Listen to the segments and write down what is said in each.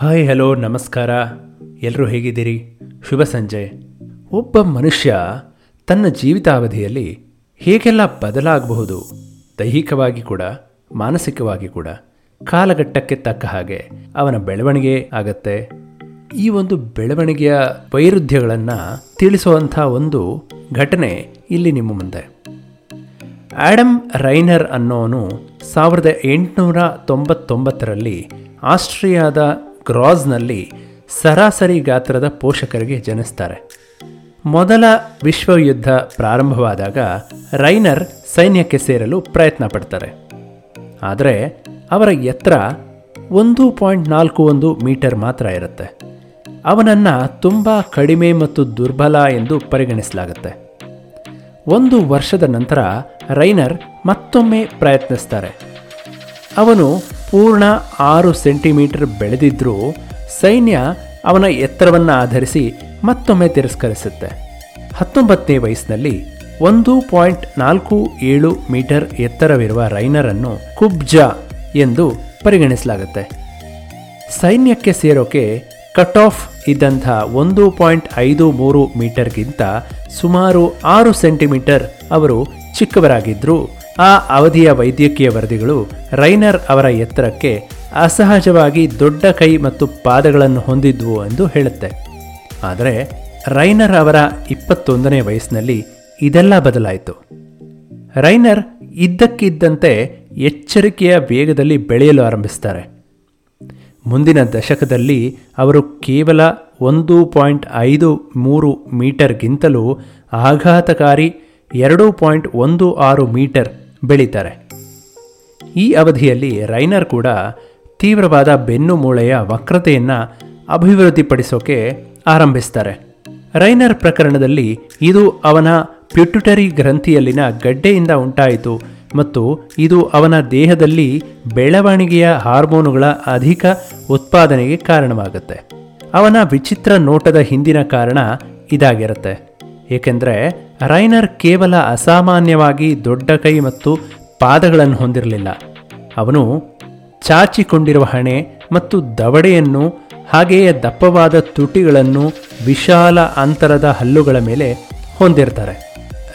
Hi, hello, ನಮಸ್ಕಾರ. ಎಲ್ಲರೂ ಹೇಗಿದ್ದೀರಿ? ಶುಭ ಸಂಜೆ. ಒಬ್ಬ ಮನುಷ್ಯ ತನ್ನ ಜೀವಿತಾವಧಿಯಲ್ಲಿ ಹೇಗೆಲ್ಲ ಬದಲಾಗಬಹುದು, ದೈಹಿಕವಾಗಿ ಕೂಡ, ಮಾನಸಿಕವಾಗಿ ಕೂಡ, ಕಾಲಘಟ್ಟಕ್ಕೆ ತಕ್ಕ ಹಾಗೆ ಅವನ ಬೆಳವಣಿಗೆ ಆಗತ್ತೆ? ಈ ಒಂದು ಬೆಳವಣಿಗೆಯ ವೈರುಧ್ಯಗಳನ್ನು ತಿಳಿಸುವಂಥ ಒಂದು ಘಟನೆ ಇಲ್ಲಿ ನಿಮ್ಮ ಮುಂದೆ. ಆಡಮ್ ರೈನರ್ ಅನ್ನೋನು ಸಾವಿರದ ಎಂಟುನೂರ ತೊಂಬತ್ತೊಂಬತ್ತರಲ್ಲಿ ಆಸ್ಟ್ರಿಯಾದ ಗ್ರಾಸ್ನಲ್ಲಿ ಸರಾಸರಿ ಗಾತ್ರದ ಪೋಷಕರಿಗೆ ಜನಿಸ್ತಾರೆ. ಮೊದಲ ವಿಶ್ವಯುದ್ಧ ಪ್ರಾರಂಭವಾದಾಗ ರೈನರ್ ಸೈನ್ಯಕ್ಕೆ ಸೇರಲು ಪ್ರಯತ್ನ ಪಡ್ತಾರೆ. ಆದರೆ ಅವರ ಎತ್ತರ ಒಂದು ಪಾಯಿಂಟ್ ನಾಲ್ಕು ಒಂದು ಮೀಟರ್ ಮಾತ್ರ ಇರುತ್ತೆ. ಅವನನ್ನು ತುಂಬ ಕಡಿಮೆ ಮತ್ತು ದುರ್ಬಲ ಎಂದು ಪರಿಗಣಿಸಲಾಗುತ್ತೆ. ಒಂದು ವರ್ಷದ ನಂತರ ರೈನರ್ ಮತ್ತೊಮ್ಮೆ ಪ್ರಯತ್ನಿಸ್ತಾರೆ. ಅವನು ಪೂರ್ಣ ಆರು ಸೆಂಟಿಮೀಟರ್ ಬೆಳೆದಿದ್ದರೂ ಸೈನ್ಯ ಅವನ ಎತ್ತರವನ್ನು ಆಧರಿಸಿ ಮತ್ತೊಮ್ಮೆ ತಿರಸ್ಕರಿಸುತ್ತೆ. ಹತ್ತೊಂಬತ್ತನೇ ವಯಸ್ಸಿನಲ್ಲಿ ಒಂದು ಪಾಯಿಂಟ್ ನಾಲ್ಕು ಏಳು ಮೀಟರ್ ಎತ್ತರವಿರುವ ರೈನರನ್ನು ಕುಬ್ಜ ಎಂದು ಪರಿಗಣಿಸಲಾಗುತ್ತೆ. ಸೈನ್ಯಕ್ಕೆ ಸೇರೋಕೆ ಕಟ್ ಆಫ್ ಇದ್ದಂಥ ಒಂದು ಪಾಯಿಂಟ್ ಐದು ಮೂರು ಮೀಟರ್ಗಿಂತ ಸುಮಾರು ಆರು ಸೆಂಟಿಮೀಟರ್ ಅವರು ಚಿಕ್ಕವರಾಗಿದ್ದರು ಆ ಅವಧಿಯ ವೈದ್ಯಕೀಯ ವರದಿಗಳು ರೈನರ್ ಅವರ ಎತ್ತರಕ್ಕೆ ಅಸಹಜವಾಗಿ ದೊಡ್ಡ ಕೈ ಮತ್ತು ಪಾದಗಳನ್ನು ಹೊಂದಿದ್ವು ಎಂದು ಹೇಳುತ್ತೆ. ಆದರೆ ರೈನರ್ ಅವರ ಇಪ್ಪತ್ತೊಂದನೇ ವಯಸ್ಸಿನಲ್ಲಿ ಇದೆಲ್ಲ ಬದಲಾಯಿತು. ರೈನರ್ ಇದ್ದಕ್ಕಿದ್ದಂತೆ ಎಚ್ಚರಿಕೆಯ ವೇಗದಲ್ಲಿ ಬೆಳೆಯಲು ಆರಂಭಿಸ್ತಾರೆ. ಮುಂದಿನ ದಶಕದಲ್ಲಿ ಅವರು ಕೇವಲ ಒಂದು ಪಾಯಿಂಟ್ ಐದು ಮೂರು ಮೀಟರ್ಗಿಂತಲೂ ಆಘಾತಕಾರಿ ಎರಡು ಪಾಯಿಂಟ್ ಒಂದು ಆರು ಮೀಟರ್ ಬೆಳೀತಾರೆ. ಈ ಅವಧಿಯಲ್ಲಿ ರೈನರ್ ಕೂಡ ತೀವ್ರವಾದ ಬೆನ್ನು ಮೂಳೆಯ ವಕ್ರತೆಯನ್ನು ಅಭಿವೃದ್ಧಿಪಡಿಸೋಕೆ ಆರಂಭಿಸ್ತಾರೆ. ರೈನರ್ ಪ್ರಕರಣದಲ್ಲಿ ಇದು ಅವನ ಪ್ಯುಟುಟರಿ ಗ್ರಂಥಿಯಲ್ಲಿನ ಗಡ್ಡೆಯಿಂದ ಉಂಟಾಯಿತು. ಮತ್ತು ಇದು ಅವನ ದೇಹದಲ್ಲಿ ಬೆಳವಣಿಗೆಯ ಹಾರ್ಮೋನುಗಳ ಅಧಿಕ ಉತ್ಪಾದನೆಗೆ ಕಾರಣವಾಗುತ್ತೆ. ಅವನ ವಿಚಿತ್ರ ನೋಟದ ಹಿಂದಿನ ಕಾರಣ ಇದಾಗಿರುತ್ತೆ. ಏಕೆಂದರೆ ರೈನರ್ ಕೇವಲ ಅಸಾಮಾನ್ಯವಾಗಿ ದೊಡ್ಡ ಕೈ ಮತ್ತು ಪಾದಗಳನ್ನು ಹೊಂದಿರಲಿಲ್ಲ. ಅವನು ಚಾಚಿಕೊಂಡಿರುವ ಹಣೆ ಮತ್ತು ದವಡೆಯನ್ನು, ಹಾಗೆಯೇ ದಪ್ಪವಾದ ತುಟಿಗಳನ್ನು ವಿಶಾಲ ಅಂತರದ ಹಲ್ಲುಗಳ ಮೇಲೆ ಹೊಂದಿರ್ತಾರೆ.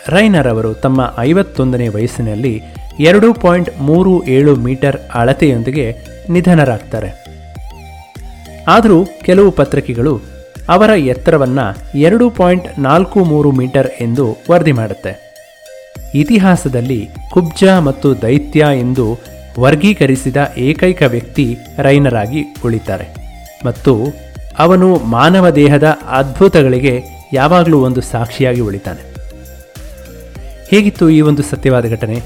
ರೈನರ್ ಅವರು ತಮ್ಮ ಐವತ್ತೊಂದನೇ ವಯಸ್ಸಿನಲ್ಲಿ ಎರಡು ಪಾಯಿಂಟ್ ಮೂರು ಏಳು ಮೀಟರ್ ಅಳತೆಯೊಂದಿಗೆ ನಿಧನರಾಗ್ತಾರೆ. ಆದರೂ ಕೆಲವು ಪತ್ರಿಕೆಗಳು ಅವರ ಎತ್ತರವನ್ನು ಎರಡು ಪಾಯಿಂಟ್ ನಾಲ್ಕು ಮೂರು ಮೀಟರ್ ಎಂದು ವರದಿ ಮಾಡುತ್ತೆ. ಇತಿಹಾಸದಲ್ಲಿ ಕುಬ್ಜ ಮತ್ತು ದೈತ್ಯ ಎಂದು ವರ್ಗೀಕರಿಸಿದ ಏಕೈಕ ವ್ಯಕ್ತಿ ರೈನರಾಗಿ ಉಳಿತಾರೆ. ಮತ್ತು ಅವನು ಮಾನವ ದೇಹದ ಅದ್ಭುತಗಳಿಗೆ ಯಾವಾಗಲೂ ಒಂದು ಸಾಕ್ಷಿಯಾಗಿ ಉಳಿತಾನೆ. ಹೇಗಿತ್ತು ಈ ಒಂದು ಸತ್ಯವಾದ ಘಟನೆ?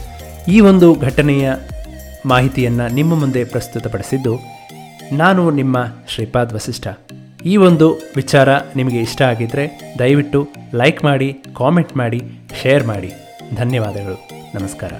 ಈ ಒಂದು ಘಟನೆಯ ಮಾಹಿತಿಯನ್ನು ನಿಮ್ಮ ಮುಂದೆ ಪ್ರಸ್ತುತಪಡಿಸಿದ್ದು ನಾನು ನಿಮ್ಮ ಶ್ರೀಪಾದ್ ವಸಿಷ್ಠ. ಈ ಒಂದು ವಿಚಾರ ನಿಮಗೆ ಇಷ್ಟ ಆಗಿದ್ದರೆ ದಯವಿಟ್ಟು ಲೈಕ್ ಮಾಡಿ, ಕಾಮೆಂಟ್ ಮಾಡಿ, ಶೇರ್ ಮಾಡಿ. ಧನ್ಯವಾದಗಳು. ನಮಸ್ಕಾರ.